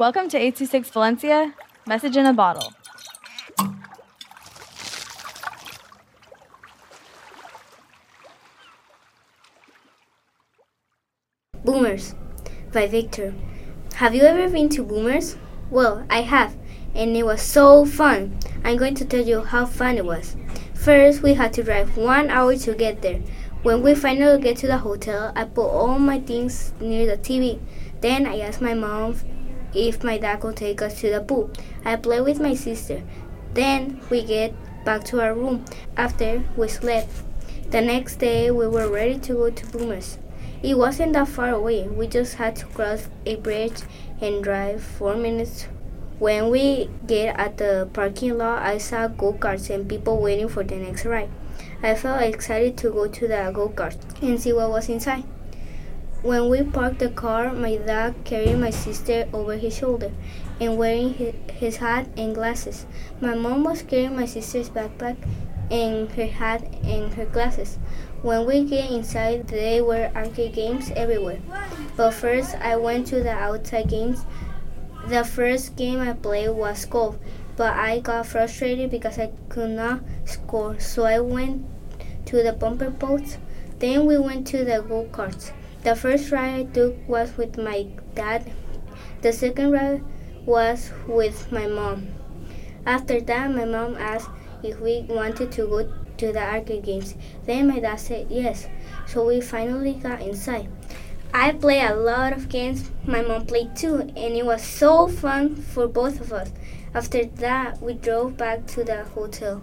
Welcome to 826 Valencia, message in a bottle. Boomers by Victor. Have you ever been to Boomers? Well, I have, and it was so fun. I'm going to tell you how fun it was. First, we had to drive one hour to get there. When we finally get to the hotel, I put all my things near the TV. Then I asked my mom if my dad could take us to the pool. I play with my sister. Then we get back to our room after we slept. The next day, we were ready to go to Boomers. It wasn't that far away. We just had to cross a bridge and drive four minutes. When we get at the parking lot, I saw go karts and people waiting for the next ride. I felt excited to go to the go kart and see what was inside. When we parked the car, my dad carried my sister over his shoulder and wearing his hat and glasses. My mom was carrying my sister's backpack and her hat and her glasses. When we get inside, there were arcade games everywhere. But first, I went to the outside games. The first game I played was golf, but I got frustrated because I could not score, so I went to the bumper boats. Then we went to the go karts. The first ride I took was with my dad. The second ride was with my mom. After that, my mom asked if we wanted to go to the arcade games. Then my dad said yes, so we finally got inside. I played a lot of games. My mom played too, and it was so fun for both of us. After that, we drove back to the hotel.